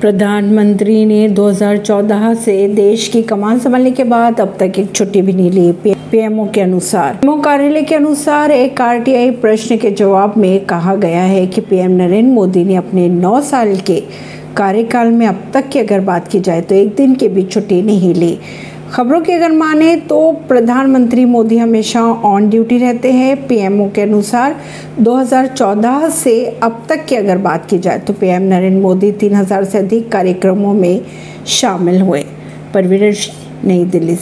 प्रधानमंत्री ने 2014 से देश की कमान संभालने के बाद अब तक एक छुट्टी भी नहीं ली पीएमओ के अनुसार। पीएमओ कार्यालय के अनुसार एक आरटीआई प्रश्न के जवाब में कहा गया है कि पीएम नरेंद्र मोदी ने अपने 9 साल के कार्यकाल में अब तक की अगर बात की जाए तो एक दिन की भी छुट्टी नहीं ली। खबरों की अगर माने तो प्रधानमंत्री मोदी हमेशा ऑन ड्यूटी रहते हैं। पीएमओ के अनुसार 2014 से अब तक की अगर बात की जाए तो पीएम नरेंद्र मोदी 3000 से अधिक कार्यक्रमों में शामिल हुए। परवीन नई दिल्ली